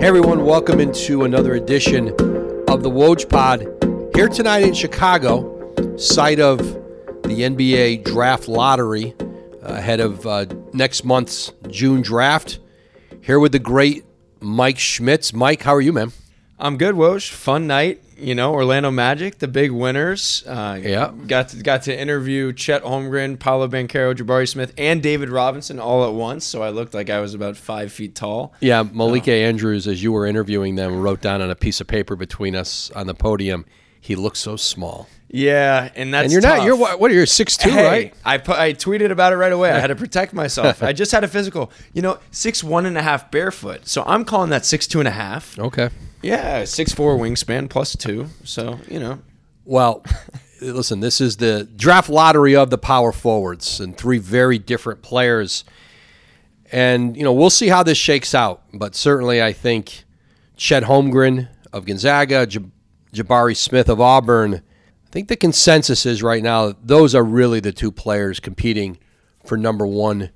Hey everyone, welcome into another edition of the Woj Pod. Here tonight in Chicago, site of the NBA Draft Lottery uh, ahead of uh, next month's June draft. Here with the great Mike Schmitz. Mike, how are you, man? I'm good, Woj. Fun night. You know, Orlando Magic, the big winners. Uh, yeah. Got to, got to interview Chet Holmgren, Paolo Banchero, Jabari Smith, and David Robinson all at once. So I looked like I was about five feet tall. Yeah, Malika uh, Andrews, as you were interviewing them, wrote down on a piece of paper between us on the podium, he looks so small. Yeah, and that's and you're tough. not. You're what? What are you? Six two, hey, right? I put, I tweeted about it right away. I had to protect myself. I just had a physical. You know, six one and a half barefoot. So I'm calling that six two and a half. Okay. Yeah, six four wingspan plus two. So you know. Well, listen. This is the draft lottery of the power forwards, and three very different players. And you know, we'll see how this shakes out. But certainly, I think Chet Holmgren of Gonzaga, Jabari Smith of Auburn. I think the consensus is right now those are really the two players competing for number one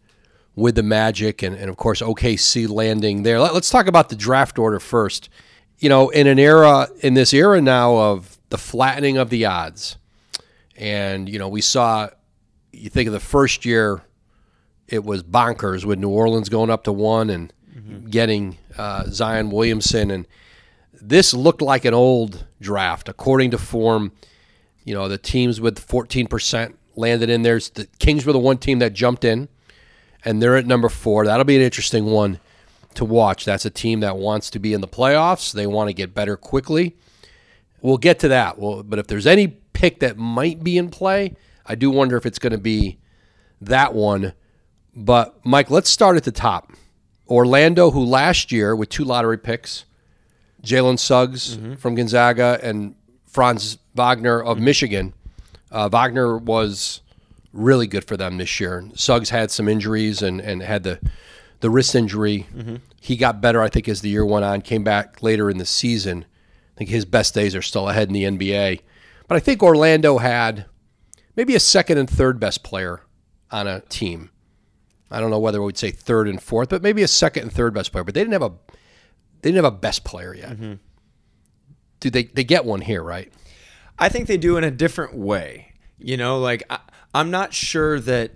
with the Magic, and, and of course OKC landing there. Let's talk about the draft order first you know, in an era, in this era now of the flattening of the odds, and, you know, we saw, you think of the first year, it was bonkers with New Orleans going up to one and mm-hmm. getting uh, Zion Williamson. And this looked like an old draft, according to form. You know, the teams with 14% landed in there. The Kings were the one team that jumped in, and they're at number four. That'll be an interesting one to watch. That's a team that wants to be in the playoffs. They want to get better quickly. We'll get to that. Well, but if there's any pick that might be in play, I do wonder if it's going to be that one. But Mike, let's start at the top. Orlando, who last year with two lottery picks, Jalen Suggs mm-hmm. from Gonzaga and Franz Wagner of mm-hmm. Michigan. Uh, Wagner was really good for them this year. Suggs had some injuries and, and had the the wrist injury. Mm-hmm. He got better, I think, as the year went on. Came back later in the season. I think his best days are still ahead in the NBA. But I think Orlando had maybe a second and third best player on a team. I don't know whether we would say third and fourth, but maybe a second and third best player. But they didn't have a they didn't have a best player yet. Mm-hmm. Do they they get one here, right? I think they do in a different way. You know, like I, am not sure that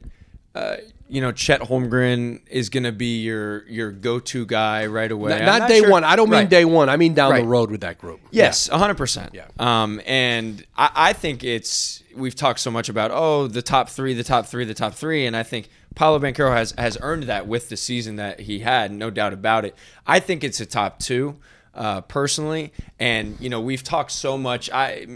uh, you know, Chet Holmgren is going to be your your go to guy right away. Not, not, not day sure. one. I don't mean right. day one. I mean down right. the road with that group. Yes, hundred yeah. percent. Yeah. Um, and I, I think it's we've talked so much about oh the top three, the top three, the top three, and I think Paolo Banchero has has earned that with the season that he had, no doubt about it. I think it's a top two uh, personally. And you know, we've talked so much, I,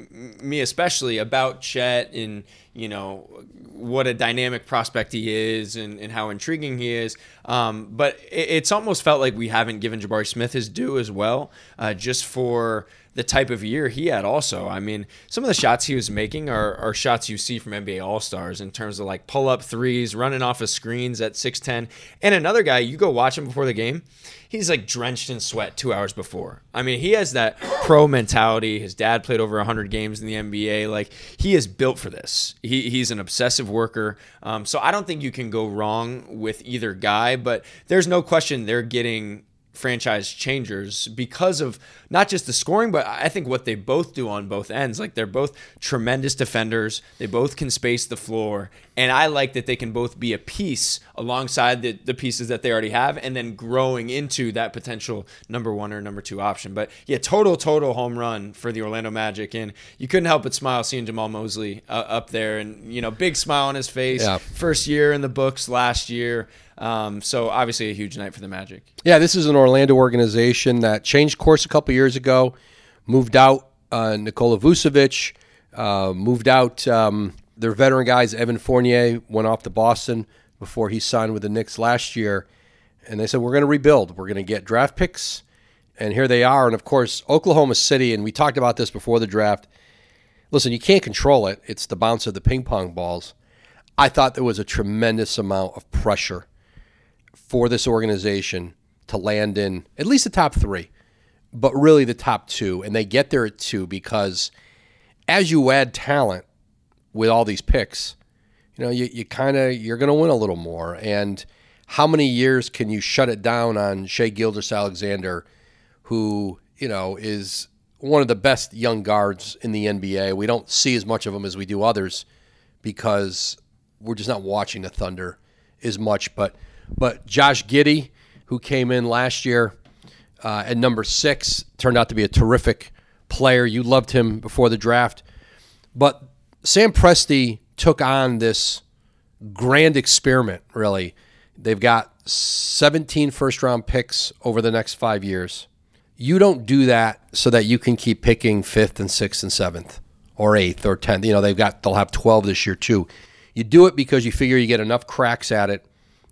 me especially, about Chet and you know what a dynamic prospect he is and, and how intriguing he is. Um, but it, it's almost felt like we haven't given Jabari Smith his due as well, uh, just for the type of year he had also. I mean, some of the shots he was making are, are shots you see from NBA All-Stars in terms of like pull-up threes, running off of screens at 6'10. And another guy, you go watch him before the game, he's like drenched in sweat 2 hours before. I mean, he has that pro mentality. His dad played over 100 games in the NBA. Like he is built for this. He, he's an obsessive worker. Um, so I don't think you can go wrong with either guy, but there's no question they're getting franchise changers because of not just the scoring, but I think what they both do on both ends. Like they're both tremendous defenders. They both can space the floor. And I like that they can both be a piece alongside the, the pieces that they already have and then growing into that potential number one or number two option. But yeah, total, total home run for the Orlando Magic. And you couldn't help but smile seeing Jamahl Mosley uh, up there and, you know, big smile on his face. Yeah. First year in the books last year. Um, so obviously a huge night for the Magic. Yeah, this is an Orlando organization that changed course a couple years ago, moved out uh, Nikola Vucevic, uh, moved out um, their veteran guys. Evan Fournier went off to Boston before he signed with the Knicks last year, and they said we're going to rebuild. We're going to get draft picks, and here they are. And of course, Oklahoma City, and we talked about this before the draft. Listen, you can't control it. It's the bounce of the ping pong balls. I thought there was a tremendous amount of pressure for this organization to land in at least the top three, but really the top two. And they get there at two because as you add talent with all these picks, you know, you, you kind of you're going to win a little more. And how many years can you shut it down on Shai Gilgeous-Alexander, who, you know, is one of the best young guards in the NBA. We don't see as much of him as we do others because we're just not watching the Thunder as much. But but Josh Giddey, who came in last year uh, at number six, turned out to be a terrific player. You loved him before the draft, but Sam Presti took on this grand experiment. Really, they've got 17 first round picks over the next five years. You don't do that so that you can keep picking fifth and sixth and seventh or eighth or tenth. You know, they've got they'll have 12 this year too. You do it because you figure you get enough cracks at it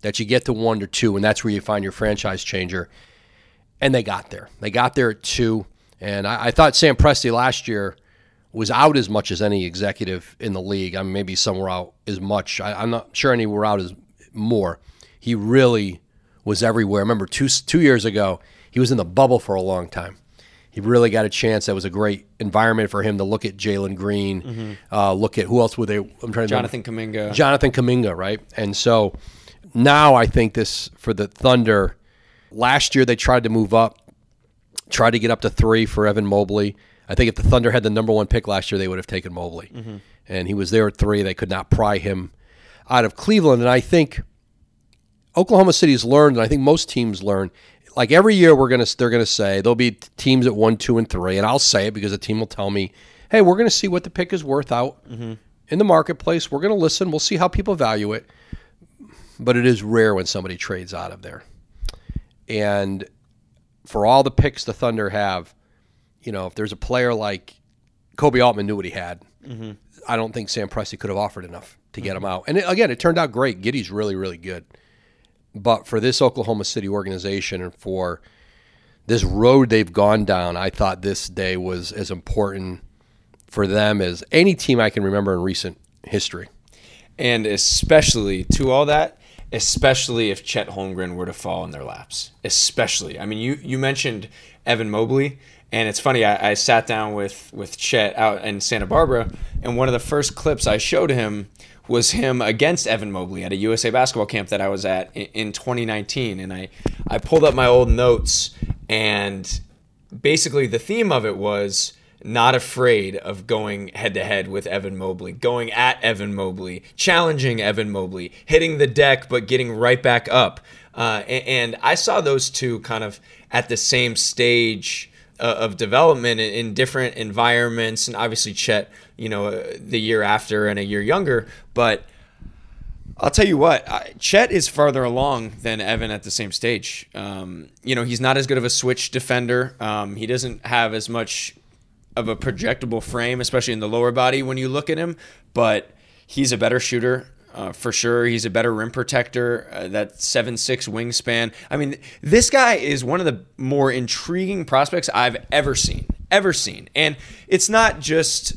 that you get to one to two, and that's where you find your franchise changer. And they got there. They got there at two. And I, I thought Sam Presti last year was out as much as any executive in the league. I mean, maybe some were out as much. I, am not sure any were out as more. He really was everywhere. I remember two two years ago, he was in the bubble for a long time. He really got a chance. That was a great environment for him to look at Jalen Green, mm-hmm. uh, look at who else would they? I'm trying to Jonathan Kuminga. Jonathan Kuminga, right? And so now I think this for the Thunder. Last year they tried to move up, tried to get up to three for Evan Mobley. I think if the Thunder had the number one pick last year, they would have taken Mobley. Mm-hmm. And he was there at three. They could not pry him out of Cleveland. And I think Oklahoma City's learned, and I think most teams learn. Like every year, we're gonna they're gonna say there'll be teams at one, two, and three, and I'll say it because the team will tell me, "Hey, we're gonna see what the pick is worth out mm-hmm. in the marketplace. We're gonna listen. We'll see how people value it." But it is rare when somebody trades out of there, and for all the picks the Thunder have, you know, if there's a player like Koby Altman knew what he had, mm-hmm. I don't think Sam Presti could have offered enough to get mm-hmm. him out. And it, again, it turned out great. Giddey's really, really good. But for this Oklahoma City organization and for this road they've gone down, I thought this day was as important for them as any team I can remember in recent history. And especially to all that, especially if Chet Holmgren were to fall in their laps. Especially. I mean, you, you mentioned Evan Mobley. And it's funny, I, I, sat down with, with Chet out in Santa Barbara, and one of the first clips I showed him was him against Evan Mobley at a USA basketball camp that I was at in, in 2019. And I, I pulled up my old notes, and basically the theme of it was not afraid of going head to head with Evan Mobley, going at Evan Mobley, challenging Evan Mobley, hitting the deck but getting right back up. Uh, and, I saw those two kind of at the same stage uh, of development in, different environments, and obviously Chet, you know, uh, the year after and a year younger. But I'll tell you what, Chet is farther along than Evan at the same stage. Um, you know, he's not as good of a switch defender. Um, he doesn't have as much of a projectable frame, especially in the lower body when you look at him, but he's a better shooter. Uh, for sure, he's a better rim protector. Uh, that seven six wingspan. I mean, this guy is one of the more intriguing prospects I've ever seen, ever seen. And it's not just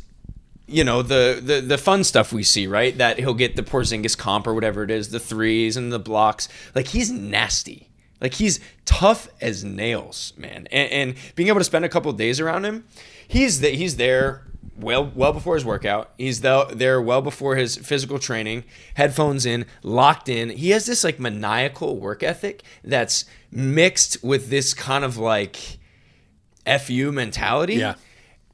you know the, the the fun stuff we see, right? That he'll get the Porzingis comp or whatever it is, the threes and the blocks. Like he's nasty. Like he's tough as nails, man. And, and being able to spend a couple days around him, he's the, he's there well well before his workout. He's the, there well before his physical training. Headphones in, locked in. He has this like maniacal work ethic that's mixed with this kind of like fu mentality. Yeah.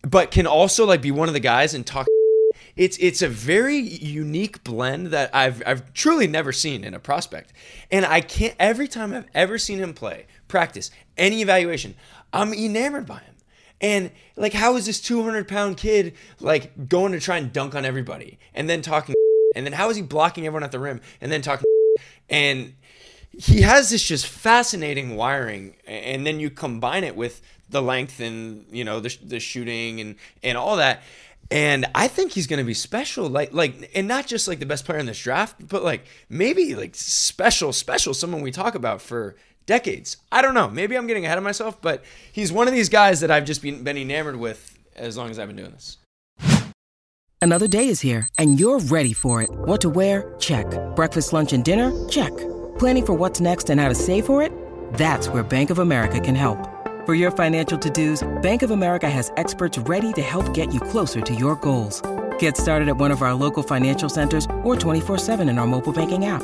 But can also like be one of the guys and talk it's it's a very unique blend that I've I've truly never seen in a prospect. And I can't every time I've ever seen him play, practice, any evaluation, I'm enamored by him. And like, how is this 200 pound kid like going to try and dunk on everybody and then talking? And then how is he blocking everyone at the rim and then talking? And he has this just fascinating wiring. And then you combine it with the length and you know the, the shooting and and all that. And I think he's going to be special, like like, and not just like the best player in this draft, but like maybe like special, special, someone we talk about for decades. I don't know. Maybe I'm getting ahead of myself, but he's one of these guys that I've just been, been enamored with as long as I've been doing this. Another day is here, and you're ready for it. What to wear? Check. Breakfast, lunch, and dinner? Check. Planning for what's next and how to save for it? That's where Bank of America can help. For your financial to-dos, Bank of America has experts ready to help get you closer to your goals. Get started at one of our local financial centers or 24-7 in our mobile banking app.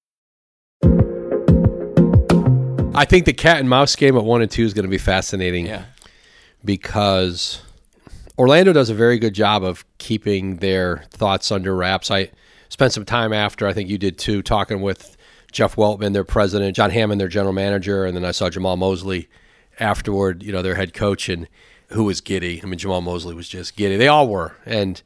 I think the cat and mouse game at one and two is going to be fascinating. Yeah. Because Orlando does a very good job of keeping their thoughts under wraps. I spent some time after, I think you did too, talking with Jeff Weltman, their president, John Hammond, their general manager, and then I saw Jamahl Mosley afterward, you know, their head coach, and who was giddy. I mean, Jamahl Mosley was just giddy. They all were. And,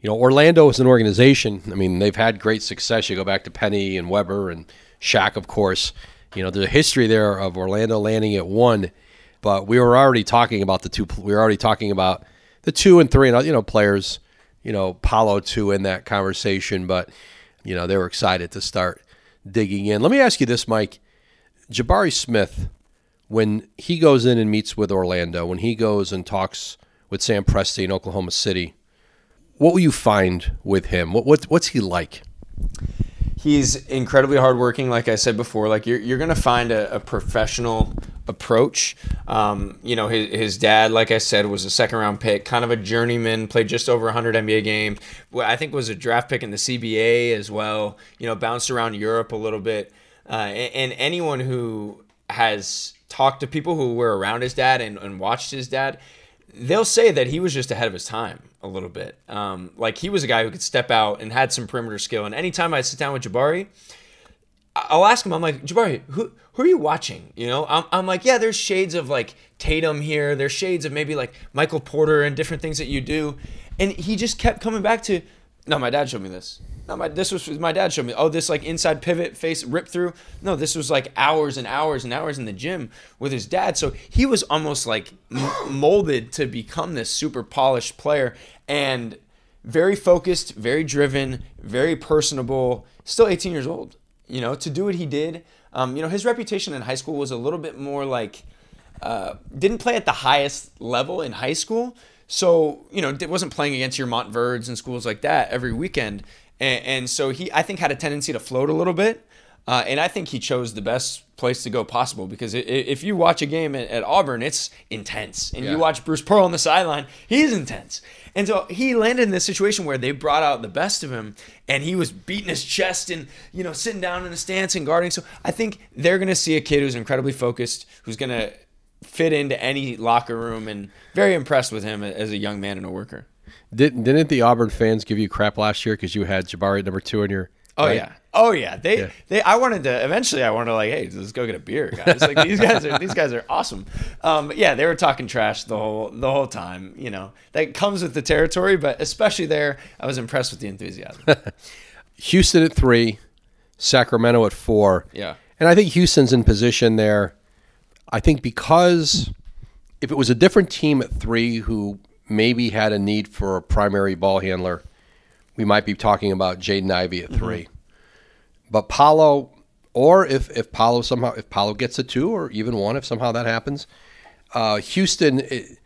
you know, Orlando is an organization. I mean, they've had great success. You go back to Penny and Webber and Shaq, of course. You know, there's a history there of Orlando landing at one, but we were already talking about the two. We were already talking about the two and three, and you know, players. You know, Paolo too in that conversation, but you know they were excited to start digging in. Let me ask you this, Mike. Jabari Smith, when he goes in and meets with Orlando, when he goes and talks with Sam Presti in Oklahoma City, what will you find with him? What, what what's he like? He's incredibly hardworking, like I said before. Like you're, you're gonna find a, a professional approach. Um, you know, his, his dad, like I said, was a second round pick, kind of a journeyman, played just over 100 NBA games. I think was a draft pick in the CBA as well. You know, bounced around Europe a little bit. Uh, and, and anyone who has talked to people who were around his dad and, and watched his dad, they'll say that he was just ahead of his time a little bit. Um, like he was a guy who could step out and had some perimeter skill. And anytime I sit down with Jabari, I'll ask him. I'm like, Jabari, who who are you watching? You know, I'm, I'm like, yeah, there's shades of like Tatum here. There's shades of maybe like Michael Porter and different things that you do. And he just kept coming back to, no, my dad showed me this. No, my this was my dad showed me. Oh, this like inside pivot face rip through. No, this was like hours and hours and hours in the gym with his dad. So he was almost like molded to become this super polished player and very focused, very driven, very personable. Still 18 years old. You know, to do what he did. Um, you know, his reputation in high school was a little bit more like uh, didn't play at the highest level in high school. So, you know, it wasn't playing against your Montverdes and schools like that every weekend. And, and so he, I think, had a tendency to float a little bit. Uh, and I think he chose the best place to go possible because if you watch a game at, Auburn, it's intense. And yeah. you watch Bruce Pearl on the sideline, he's intense. And so he landed in this situation where they brought out the best of him and he was beating his chest and, you know, sitting down in the stance and guarding. So I think they're going to see a kid who's incredibly focused, who's going to fit into any locker room and very impressed with him as a young man and a worker. Didn't didn't the Auburn fans give you crap last year because you had Jabari number two in your? Oh right? yeah, oh yeah. They yeah. they. I wanted to eventually. I wanted to like, hey, let's go get a beer, guys. Like these guys are these guys are awesome. Um, yeah, they were talking trash the whole the whole time. You know that comes with the territory, but especially there, I was impressed with the enthusiasm. Houston at three, Sacramento at four. Yeah, and I think Houston's in position there. I think because if it was a different team at three who maybe had a need for a primary ball handler, we might be talking about Jaden Ivey at mm-hmm. 3 mm-hmm. But Paolo, or if if Paolo somehow if Paolo gets a two or even one, if somehow that happens, uh, Houston, it,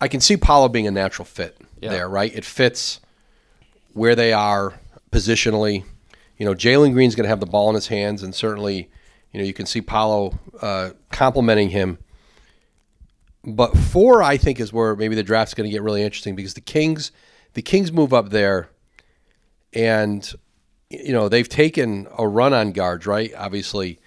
I can see Paolo being a natural fit yeah. there. Right, it fits where they are positionally. You know, Jalen Green's going to have the ball in his hands, and certainly, you know, you can see Paolo uh, complimenting him but four, I think, is where maybe the draft's going to get really interesting because the Kings, the Kings move up there, and you know they've taken a run on guards, right? Obviously,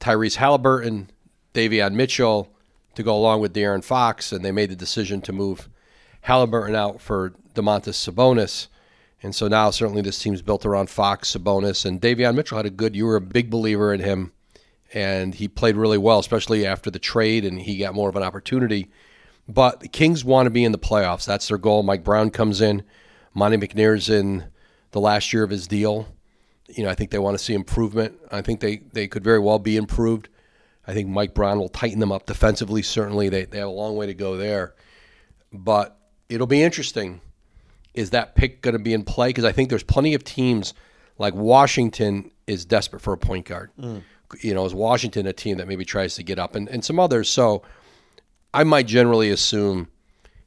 Tyrese Halliburton, Davion Mitchell, to go along with De'Aaron Fox, and they made the decision to move Halliburton out for Domantas Sabonis. And so now certainly this team's built around Fox, Sabonis, and Davion Mitchell had a good. You were a big believer in him and he played really well, especially after the trade, and he got more of an opportunity. But the Kings want to be in the playoffs. That's their goal. Mike Brown comes in. Monte McNair's in the last year of his deal. You know, I think they want to see improvement. I think they, they could very well be improved. I think Mike Brown will tighten them up defensively. Certainly, they, they have a long way to go there. But it'll be interesting is that pick going to be in play? Because I think there's plenty of teams like Washington is desperate for a point guard. Mm. You know, is Washington a team that maybe tries to get up and, and some others? So I might generally assume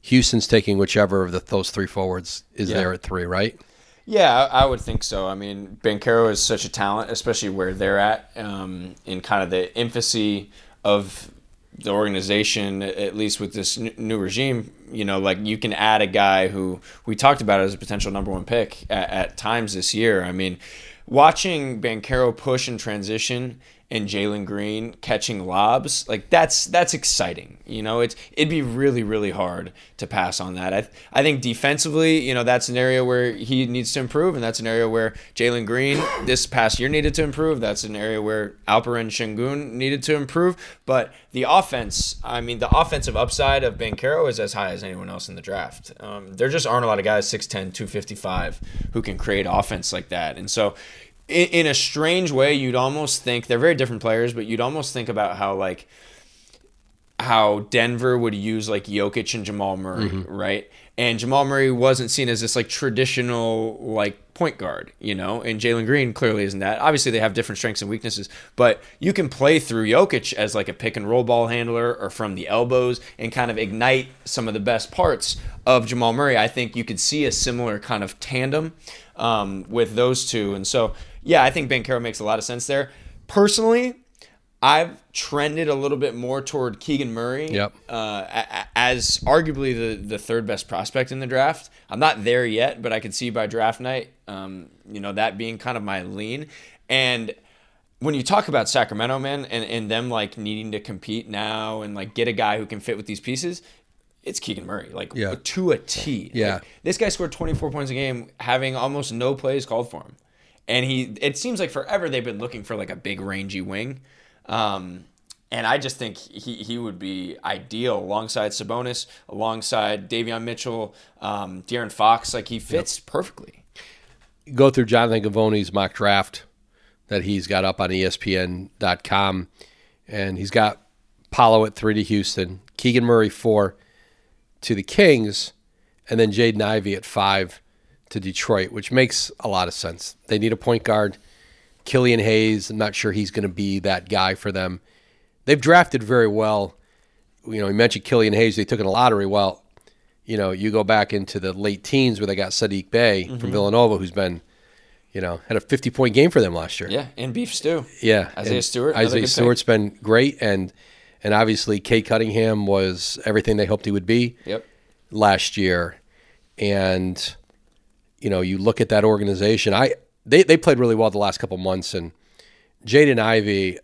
Houston's taking whichever of the, those three forwards is yeah. there at three, right? Yeah, I, would think so. I mean, Banchero is such a talent, especially where they're at um, in kind of the infancy of the organization, at least with this new regime, you know, like you can add a guy who we talked about as a potential number one pick at, at times this year. I mean, watching Banchero push and transition and Jalen Green catching lobs, like that's that's exciting. You know, it's it'd be really really hard to pass on that. I I think defensively, you know, that's an area where he needs to improve, and that's an area where Jalen Green this past year needed to improve. That's an area where Alperen Sengun needed to improve. But the offense, I mean, the offensive upside of Banchero is as high as anyone else in the draft. Um, there just aren't a lot of guys 6'10", 255 who can create offense like that, and so in, in a strange way, you'd almost think they're very different players, but you'd almost think about how like how Denver would use like Jokic and Jamal Murray, mm-hmm. right? And Jamal Murray wasn't seen as this like traditional like point guard, you know, and Jalen Green clearly isn't that. Obviously, they have different strengths and weaknesses, but you can play through Jokic as like a pick and roll ball handler or from the elbows and kind of ignite some of the best parts of Jamal Murray. I think you could see a similar kind of tandem um, with those two, and so yeah, I think Banchero makes a lot of sense there. Personally, I've trended a little bit more toward Keegan Murray yep. uh, as arguably the, the third best prospect in the draft. I'm not there yet, but I can see by draft night, um, you know, that being kind of my lean. And when you talk about Sacramento, man, and, and them like needing to compete now and like get a guy who can fit with these pieces, it's Keegan Murray, like yeah. to a T. Yeah. Like, this guy scored 24 points a game, having almost no plays called for him and he it seems like forever they've been looking for like a big rangy wing. Um, and I just think he, he would be ideal alongside Sabonis, alongside Davion Mitchell, um, De'Aaron Fox. Like he fits yep. perfectly. Go through Jonathan Givony's mock draft that he's got up on ESPN.com, and he's got Paolo at three to Houston, Keegan Murray four to the Kings, and then Jaden Ivey at five to Detroit, which makes a lot of sense. They need a point guard. Killian Hayes, I'm not sure he's going to be that guy for them. They've drafted very well. You know, we mentioned Killian Hayes. They took in a lottery. Well, you know, you go back into the late teens where they got Saddiq Bey mm-hmm. from Villanova, who's been, you know, had a 50 point game for them last year. Yeah, and Beef Stew. Yeah, Isaiah and Stewart. Isaiah Stewart's pick. been great, and and obviously Cade Cunningham was everything they hoped he would be. Yep. Last year, and you know, you look at that organization. I they they played really well the last couple months, and Jaden Ivey,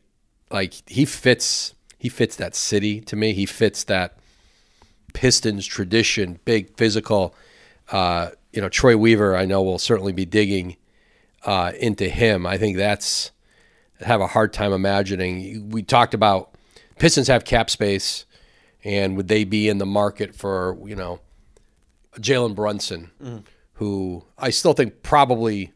like he fits he fits that city to me. He fits that Pistons tradition, big physical. Uh, you know, Troy Weaver, I know will certainly be digging uh, into him. I think that's I have a hard time imagining. We talked about Pistons have cap space, and would they be in the market for you know Jalen Brunson? Mm who I still think probably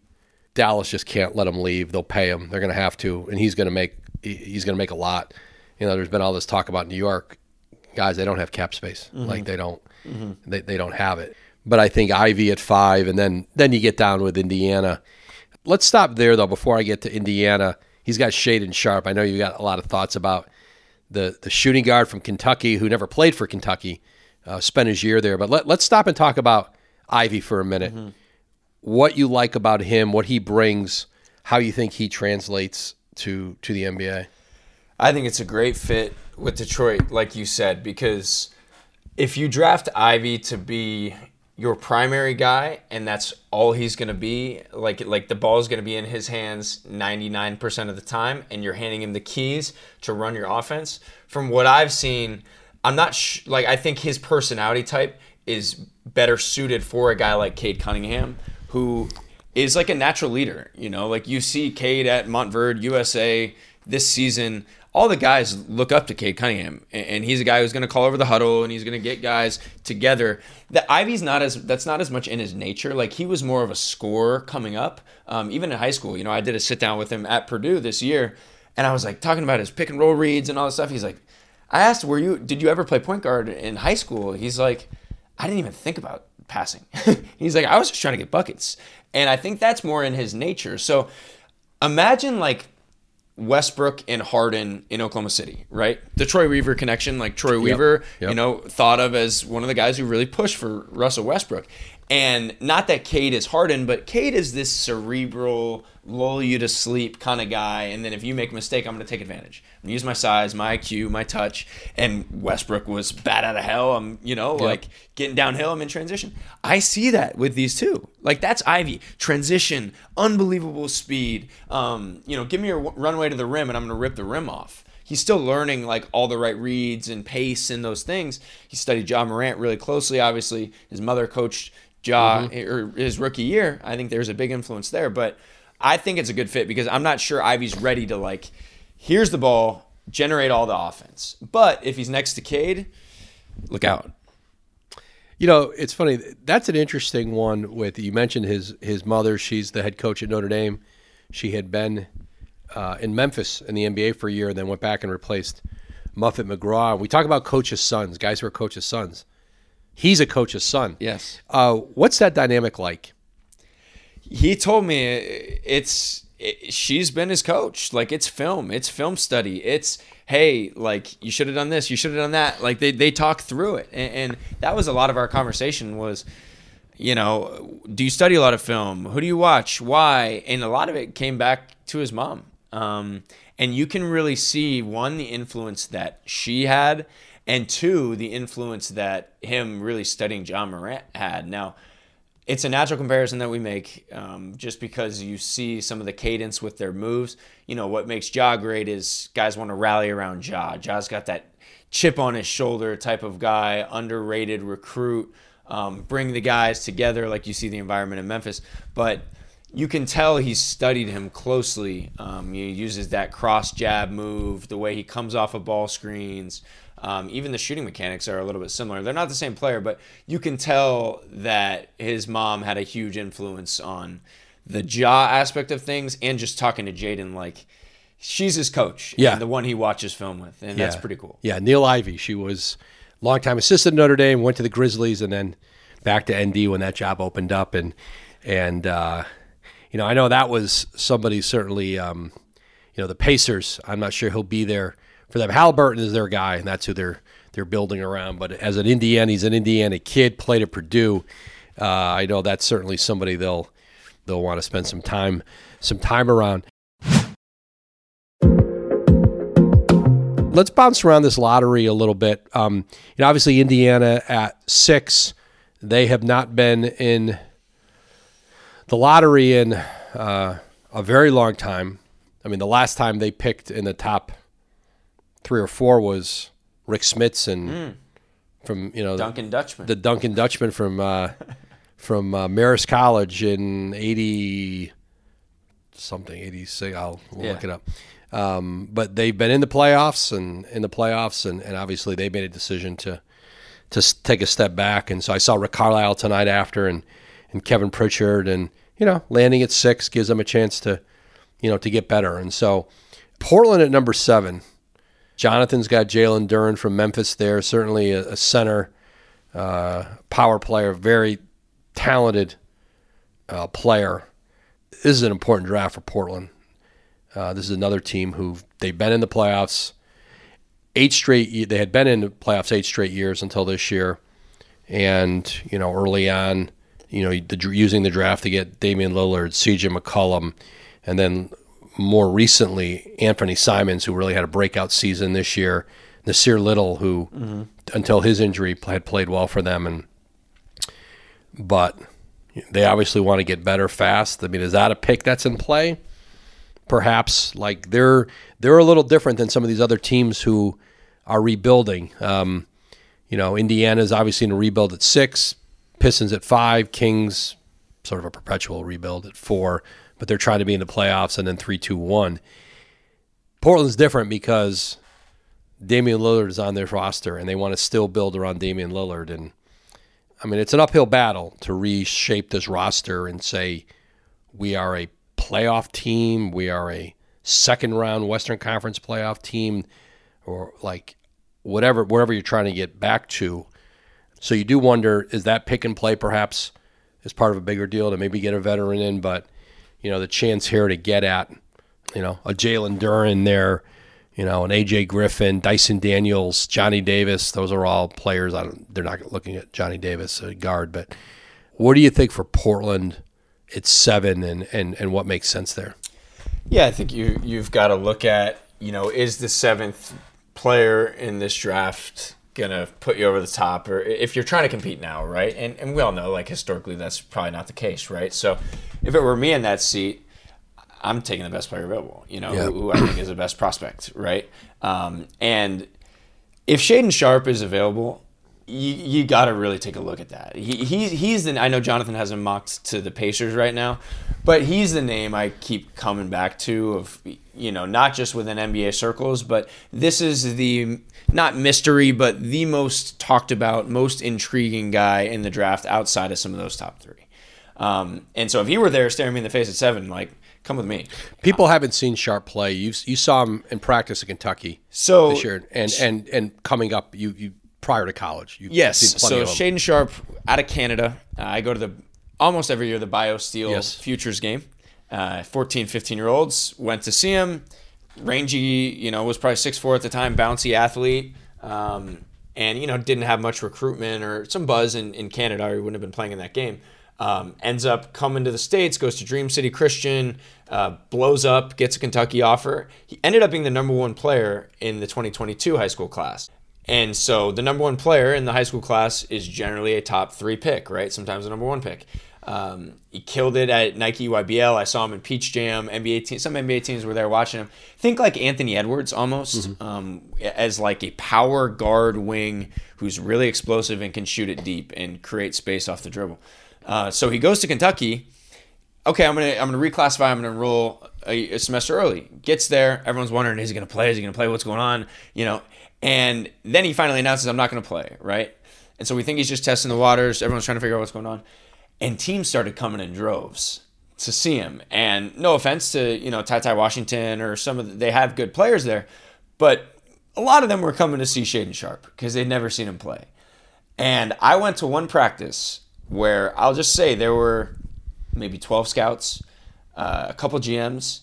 Dallas just can't let him leave. They'll pay him. They're going to have to, and he's going to make he's going to make a lot. You know, there's been all this talk about New York guys. They don't have cap space. Mm-hmm. Like they don't mm-hmm. they they don't have it. But I think Ivey at five, and then then you get down with Indiana. Let's stop there though before I get to Indiana. He's got Shaedon Sharpe. I know you got a lot of thoughts about the the shooting guard from Kentucky who never played for Kentucky, uh, spent his year there. But let, let's stop and talk about Ivey for a minute. Mm-hmm. What you like about him, what he brings, how you think he translates to to the NBA? I think it's a great fit with Detroit, like you said, because if you draft Ivey to be your primary guy and that's all he's going to be like like the ball is going to be in his hands 99% of the time and you're handing him the keys to run your offense from what i've seen i'm not sh- like i think his personality type is better suited for a guy like Cade Cunningham, who is like a natural leader. You know, like you see Cade at Montverde, USA this season. All the guys look up to Cade Cunningham, and he's a guy who's going to call over the huddle and he's going to get guys together. The Ivey's not as that's not as much in his nature. Like he was more of a scorer coming up, um, even in high school. You know, I did a sit down with him at Purdue this year, and I was like talking about his pick and roll reads and all this stuff. He's like, I asked, "Were you? Did you ever play point guard in high school?" He's like I didn't even think about passing. He's like, I was just trying to get buckets. And I think that's more in his nature. So imagine like Westbrook and Harden in Oklahoma City, right? The Troy Weaver connection, like Troy Weaver, Yep. you know, thought of as one of the guys who really pushed for Russell Westbrook. And not that Cade is Harden, but Cade is this cerebral, lull you to sleep kind of guy. And then if you make a mistake, I'm going to take advantage. I'm going to use my size, my IQ, my touch. And Westbrook was bad out of hell. I'm, you know, like getting downhill. I'm in transition. I see that with these two. Like that's Ivey. Transition, unbelievable speed. Um, you know, give me a w- runway to the rim and I'm going to rip the rim off he's still learning like all the right reads and pace and those things. He studied Ja Morant really closely. Obviously, his mother coached Ja or his rookie year. I think there's a big influence there, but I think it's a good fit because I'm not sure Ivey's ready to like. Here's the ball, generate all the offense. But if he's next to Cade, look out. You know, it's funny. That's an interesting one. With you mentioned his his mother. She's the head coach at Notre Dame. She had been uh, in Memphis in the NBA for a year, and then went back and replaced Muffet McGraw. We talk about coaches' sons, guys who are coaches' sons. He's a coach's son. Yes. Uh, what's that dynamic like? He told me it's it, she's been his coach. Like it's film. It's film study. It's hey like you should have done this. You should have done that. Like they, they talk through it. And, and that was a lot of our conversation was you know do you study a lot of film? Who do you watch? Why? And a lot of it came back to his mom. Um, and you can really see one the influence that she had and two the influence that him really studying Ja Morant had. Now it's a natural comparison that we make um, just because you see some of the cadence with their moves. You know, what makes Ja great is guys want to rally around Ja. Ja's got that chip on his shoulder type of guy, underrated recruit, um, bring the guys together like you see the environment in Memphis. But you can tell he's studied him closely. Um, he uses that cross jab move, the way he comes off of ball screens. Um, even the shooting mechanics are a little bit similar. They're not the same player, but you can tell that his mom had a huge influence on the Ja aspect of things and just talking to Jaden like she's his coach. Yeah. and the one he watches film with. And that's pretty cool. Yeah, Niele Ivey. She was longtime assistant at Notre Dame, went to the Grizzlies, and then back to ND when that job opened up. And and uh, you know, I know that was somebody certainly. Um, you know, the Pacers. I'm not sure he'll be there for them. Halliburton is their guy, and that's who they're they're building around. But as an Indiana, he's an Indiana kid, played at Purdue. Uh, I know that's certainly somebody they'll they'll want to spend some time some time around. let's bounce around this lottery a little bit. Um, you know, obviously Indiana at six, they have not been in the lottery in uh, a very long time. I mean, the last time they picked in the top three or four was Rick Smits and from you know Dunking Dutchman. the Dunking Dutchman from uh, from uh, Marist College in eighty something eighty six. I'll we'll look it up. Um, but they've been in the playoffs and in the playoffs, and, and obviously they made a decision to to take a step back. And so I saw Rick Carlisle tonight after, and and Kevin Pritchard, and you know landing at six gives them a chance to you know to get better. And so Portland at number seven. Jonathan's got Jalen Duren from Memphis there, certainly a, a center, uh, power player, very talented uh, player. This is an important draft for Portland. Uh, this is another team who they've been in the playoffs eight straight. They had been in the playoffs eight straight years until this year, and you know early on, you know the, using the draft to get Damian Lillard, C.J. McCollum, and then more recently Anthony Simons, who really had a breakout season this year. Nassir Little, who until his injury had played well for them, and but they obviously want to get better fast. I mean, is that a pick that's in play? Perhaps like they're they're a little different than some of these other teams who are rebuilding. Um, you know, Indiana's obviously in a rebuild at six, Pistons at five, Kings sort of a perpetual rebuild at four, but they're trying to be in the playoffs and then three, two, one. Portland's different because Damian Lillard is on their roster and they want to still build around Damian Lillard. And I mean, it's an uphill battle to reshape this roster and say we are a playoff team, we are a second round Western Conference playoff team, or like whatever, wherever you're trying to get back to. So you do wonder is that pick and play perhaps as part of a bigger deal to maybe get a veteran in, but you know the chance here to get at you know a Jalen Duren there, you know an AJ Griffin, Dyson Daniels, Johnny Davis. Those are all players. I don't, they're not looking at Johnny Davis a guard, but what do you think for Portland? It's seven, and and and what makes sense there? Yeah, I think you you've got to look at you know is the seventh player in this draft gonna put you over the top or if you're trying to compete now right and, and we all know like historically that's probably not the case right so if it were me in that seat i'm taking the best player available you know Yeah. who, who i think is the best prospect right um, and if Shaedon Sharpe is available, you, you got to really take a look at that. He, he's he's the I know Jonathan has him mocked to the Pacers right now, but he's the name I keep coming back to of you know not just within NBA circles, but this is the not mystery, but the most talked about, most intriguing guy in the draft outside of some of those top three. Um, and so if he were there staring me in the face at seven, like come with me. People haven't seen Sharpe play. You you saw him in practice at Kentucky So this year, and and and coming up, you you prior to college. You've Yes. seen plenty So. Shaedon Sharpe out of Canada. Uh, I go to the almost every year the BioSteel Yes. Futures game. Uh, 14, 15 year olds went to see him. Rangy, you know, was probably six four at the time, bouncy athlete. Um, and, you know, didn't have much recruitment or some buzz in, in Canada, or he wouldn't have been playing in that game. Um, ends up coming to the States, goes to Dream City Christian, uh, blows up, gets a Kentucky offer. He ended up being the number one player in the 2022 high school class. And so the number one player in the high school class is generally a top three pick, right? Sometimes a number one pick. Um, he killed it at Nike YBL. I saw him in Peach Jam. NBA team, some NBA teams were there watching him. Think like Anthony Edwards almost um, as like a power guard wing who's really explosive and can shoot it deep and create space off the dribble. Uh, so he goes to Kentucky okay, I'm gonna I'm gonna reclassify. I'm gonna enroll a, a semester early. Gets there, everyone's wondering, is he gonna play? Is he gonna play? What's going on? You know, and then he finally announces, I'm not gonna play, right? And so we think he's just testing the waters. Everyone's trying to figure out what's going on, and teams started coming in droves to see him. And no offense to you know Ty Ty Washington or some of the, they have good players there, but a lot of them were coming to see Shaedon Sharpe because they'd never seen him play. And I went to one practice where I'll just say there were maybe 12 scouts, uh, a couple GMs,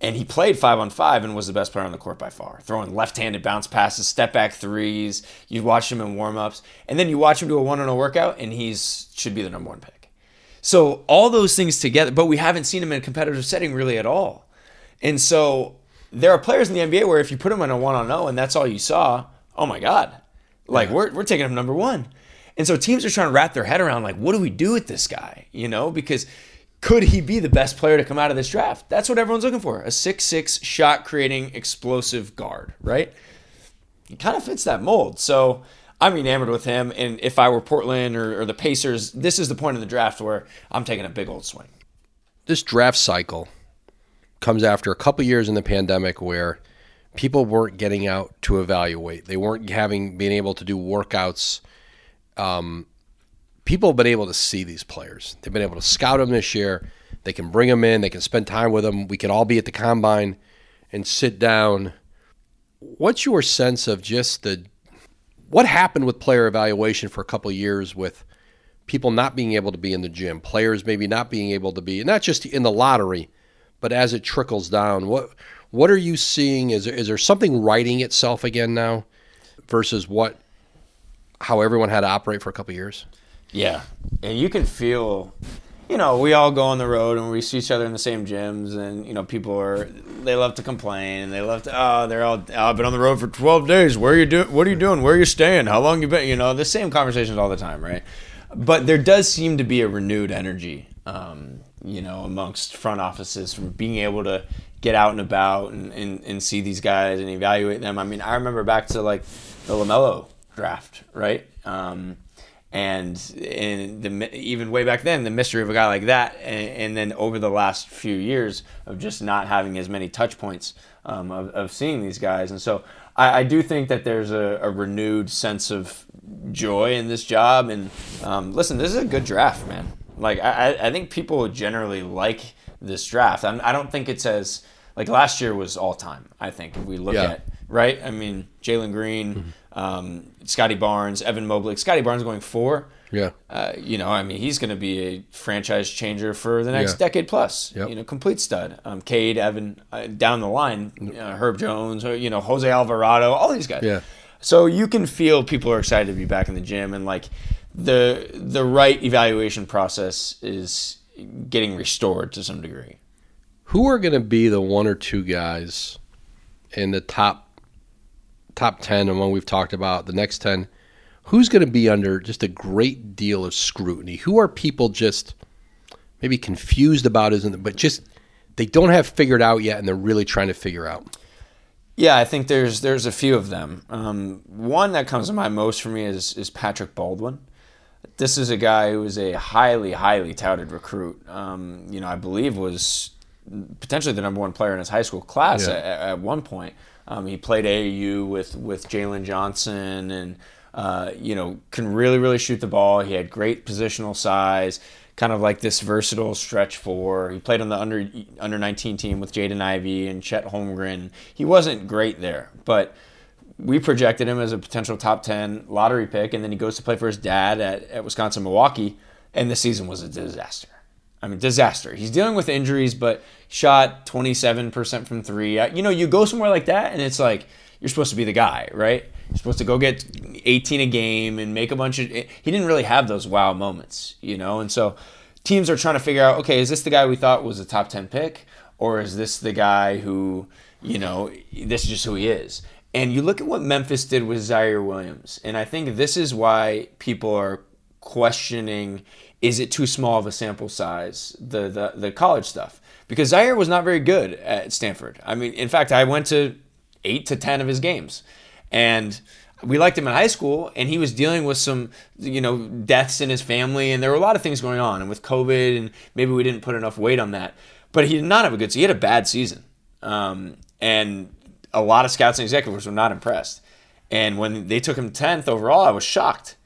and he played five on five and was the best player on the court by far, throwing left-handed bounce passes, step back threes. You watch him in warm-ups, and then you watch him do a one-on-one workout, and he's should be the number one pick. So all those things together, but we haven't seen him in a competitive setting really at all. And so there are players in the NBA where if you put him in a one-on-zero oh and that's all you saw, oh my god, like we're we're taking him number one. And so teams are trying to wrap their head around like, what do we do with this guy? You know, because could he be the best player to come out of this draft? That's what everyone's looking for. A six-six shot creating explosive guard, right? He kind of fits that mold. So I'm enamored with him. And if I were Portland or, or the Pacers, this is the point of the draft where I'm taking a big old swing. this draft cycle comes after a couple years in the pandemic where people weren't getting out to evaluate. They weren't having being able to do workouts. Um, people have been able to see these players. They've been able to scout them this year. They can bring them in. They can spend time with them. We can all be at the combine and sit down. What's your sense of just the what happened with player evaluation for a couple years with people not being able to be in the gym, players maybe not being able to be not just in the lottery, but as it trickles down, what what are you seeing? Is there, is there something writing itself again now versus what how everyone had to operate for a couple years? Yeah. And you can feel, you know, we all go on the road and we see each other in the same gyms, and, you know, people are, they love to complain and they love to, oh, they're all, oh, I've been on the road for 12 days. Where are you doing? What are you doing? Where are you staying? How long you been? You know, the same conversations all the time, right? But there does seem to be a renewed energy, um, you know, amongst front offices from being able to get out and about and, and, and see these guys and evaluate them. I mean, I remember back to like the LaMelo draft, right? Um, and and the even way back then the mystery of a guy like that and, and then over the last few years of just not having as many touch points um, of, of seeing these guys. And so I, I do think that there's a, a renewed sense of joy in this job. And um, listen this is a good draft man. Like I, I think people generally like this draft. I'm, I don't think it's as like last year was all time I think if we look Yeah. at right? I mean Jalen Green Um, Scottie Barnes, Evan Mobley. Scottie Barnes going four. Yeah. Uh, you know, I mean, he's going to be a franchise changer for the next Yeah. decade plus. Yep. You know, complete stud. Um, Cade, Evan, uh, down the line, uh, Herb Jones, or, you know, Jose Alvarado, all these guys. Yeah. So you can feel people are excited to be back in the gym, and like the the right evaluation process is getting restored to some degree. Who are going to be the one or two guys in the top top 10 and one we've talked about, the next 10? Who's going to be under just a great deal of scrutiny? Who are people just maybe confused about isn't but just they don't have figured out yet and they're really trying to figure out? Yeah, I think there's there's a few of them. Um, one that comes to mind most for me is is Patrick Baldwin. This is a guy who is a highly highly touted recruit. Um, you know, I believe was potentially the number one player in his high school class Yeah. at, at one point. Um, he played AAU with with Jalen Johnson and. Uh, you know, can really, really shoot the ball. He had great positional size, kind of like this versatile stretch four. He played on the under under 19 team with Jaden Ivey and Chet Holmgren. He wasn't great there, but we projected him as a potential top 10 lottery pick, and then he goes to play for his dad at, at Wisconsin Milwaukee, and the season was a disaster. I mean, disaster. He's dealing with injuries, but shot 27% from three. Uh, You know, you go somewhere like that, and it's like you're supposed to be the guy, right? You're supposed to go get 18 a game and make a bunch of. He didn't really have those wow moments, you know, and so teams are trying to figure out, okay, is this the guy we thought was a top 10 pick, or is this the guy who, you know, this is just who he is? And you look at what Memphis did with Ziaire Williams, and I think this is why people are questioning is it too small of a sample size the the, the college stuff because Ziaire was not very good at Stanford. I mean, in fact, I went to eight to ten of his games, and we liked him in high school, and he was dealing with some you know deaths in his family, and there were a lot of things going on, and with COVID, and maybe we didn't put enough weight on that. But he did not have a good. Season. He had a bad season, um, and a lot of scouts and executives were not impressed. And when they took him tenth overall, I was shocked.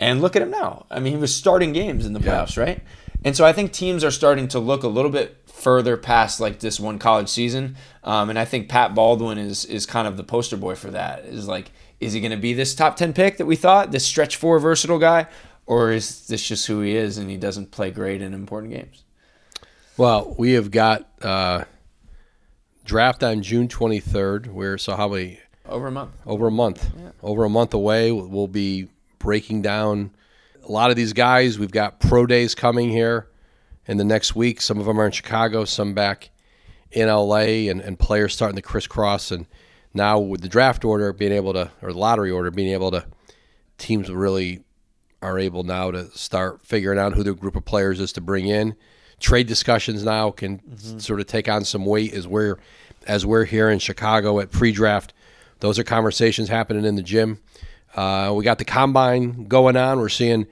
And look at him now. I mean, he was starting games in the playoffs, right? And so I think teams are starting to look a little bit further past like this one college season. Um, and I think Pat Baldwin is is kind of the poster boy for that. Is like, is he going to be this top ten pick that we thought, this stretch four versatile guy, or is this just who he is and he doesn't play great in important games? Well, we have got uh, draft on June 23rd. We're so how many Over a month. over a month, over a month away. We'll be breaking down a lot of these guys. We've got pro days coming here in the next week. Some of them are in Chicago, some back in LA, and, and players starting to crisscross. And now with the draft order being able to, or the lottery order being able to, teams really are able now to start figuring out who the group of players is to bring in. Trade discussions now can mm-hmm. sort of take on some weight as we're as we're here in Chicago at pre-draft. Those are conversations happening in the gym. Uh, we got the combine going on. We're seeing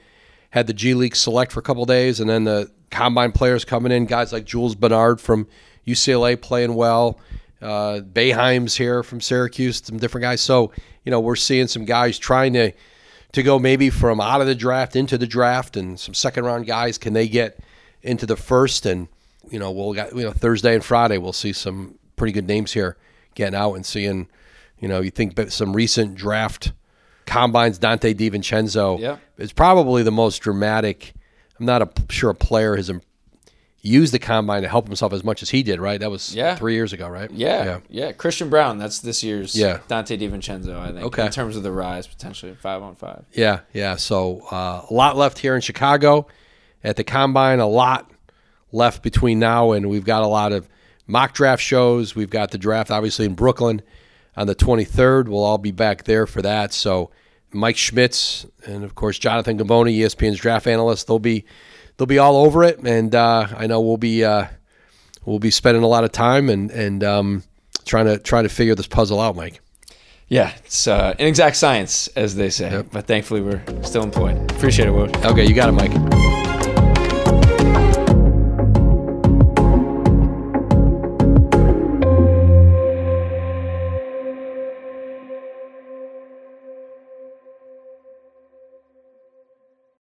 had the G League select for a couple days, and then the combine players coming in. Guys like Jules Bernard from UCLA playing well. Uh, Boeheim's here from Syracuse. Some different guys. So you know we're seeing some guys trying to to go maybe from out of the draft into the draft, and some second round guys. Can they get into the first? And you know we'll got you know Thursday and Friday we'll see some pretty good names here getting out and seeing. You know you think some recent draft combines. Donte DiVincenzo Yeah. is probably the most dramatic. I'm not a, sure a player has used the combine to help himself as much as he did. Right? That was Yeah. three years ago, right? Yeah, yeah, Christian Braun. That's this year's Yeah. Donte DiVincenzo. I think. Okay. In terms of the rise, potentially five on five. Yeah, yeah. So uh, a lot left here in Chicago at the combine. A lot left between now and we've got a lot of mock draft shows. We've got the draft obviously in Brooklyn on the 23rd. We'll all be back there for that. So Mike Schmitz and of course Jonathan Givony, E ESPN's draft analyst, they'll be they'll be all over it. And uh, I know we'll be uh, we'll be spending a lot of time and and um, trying to trying to figure this puzzle out, Mike. Yeah, it's uh, an exact science, as they say. But thankfully, we're still employed. Appreciate it, Woj. Okay, you got it, Mike.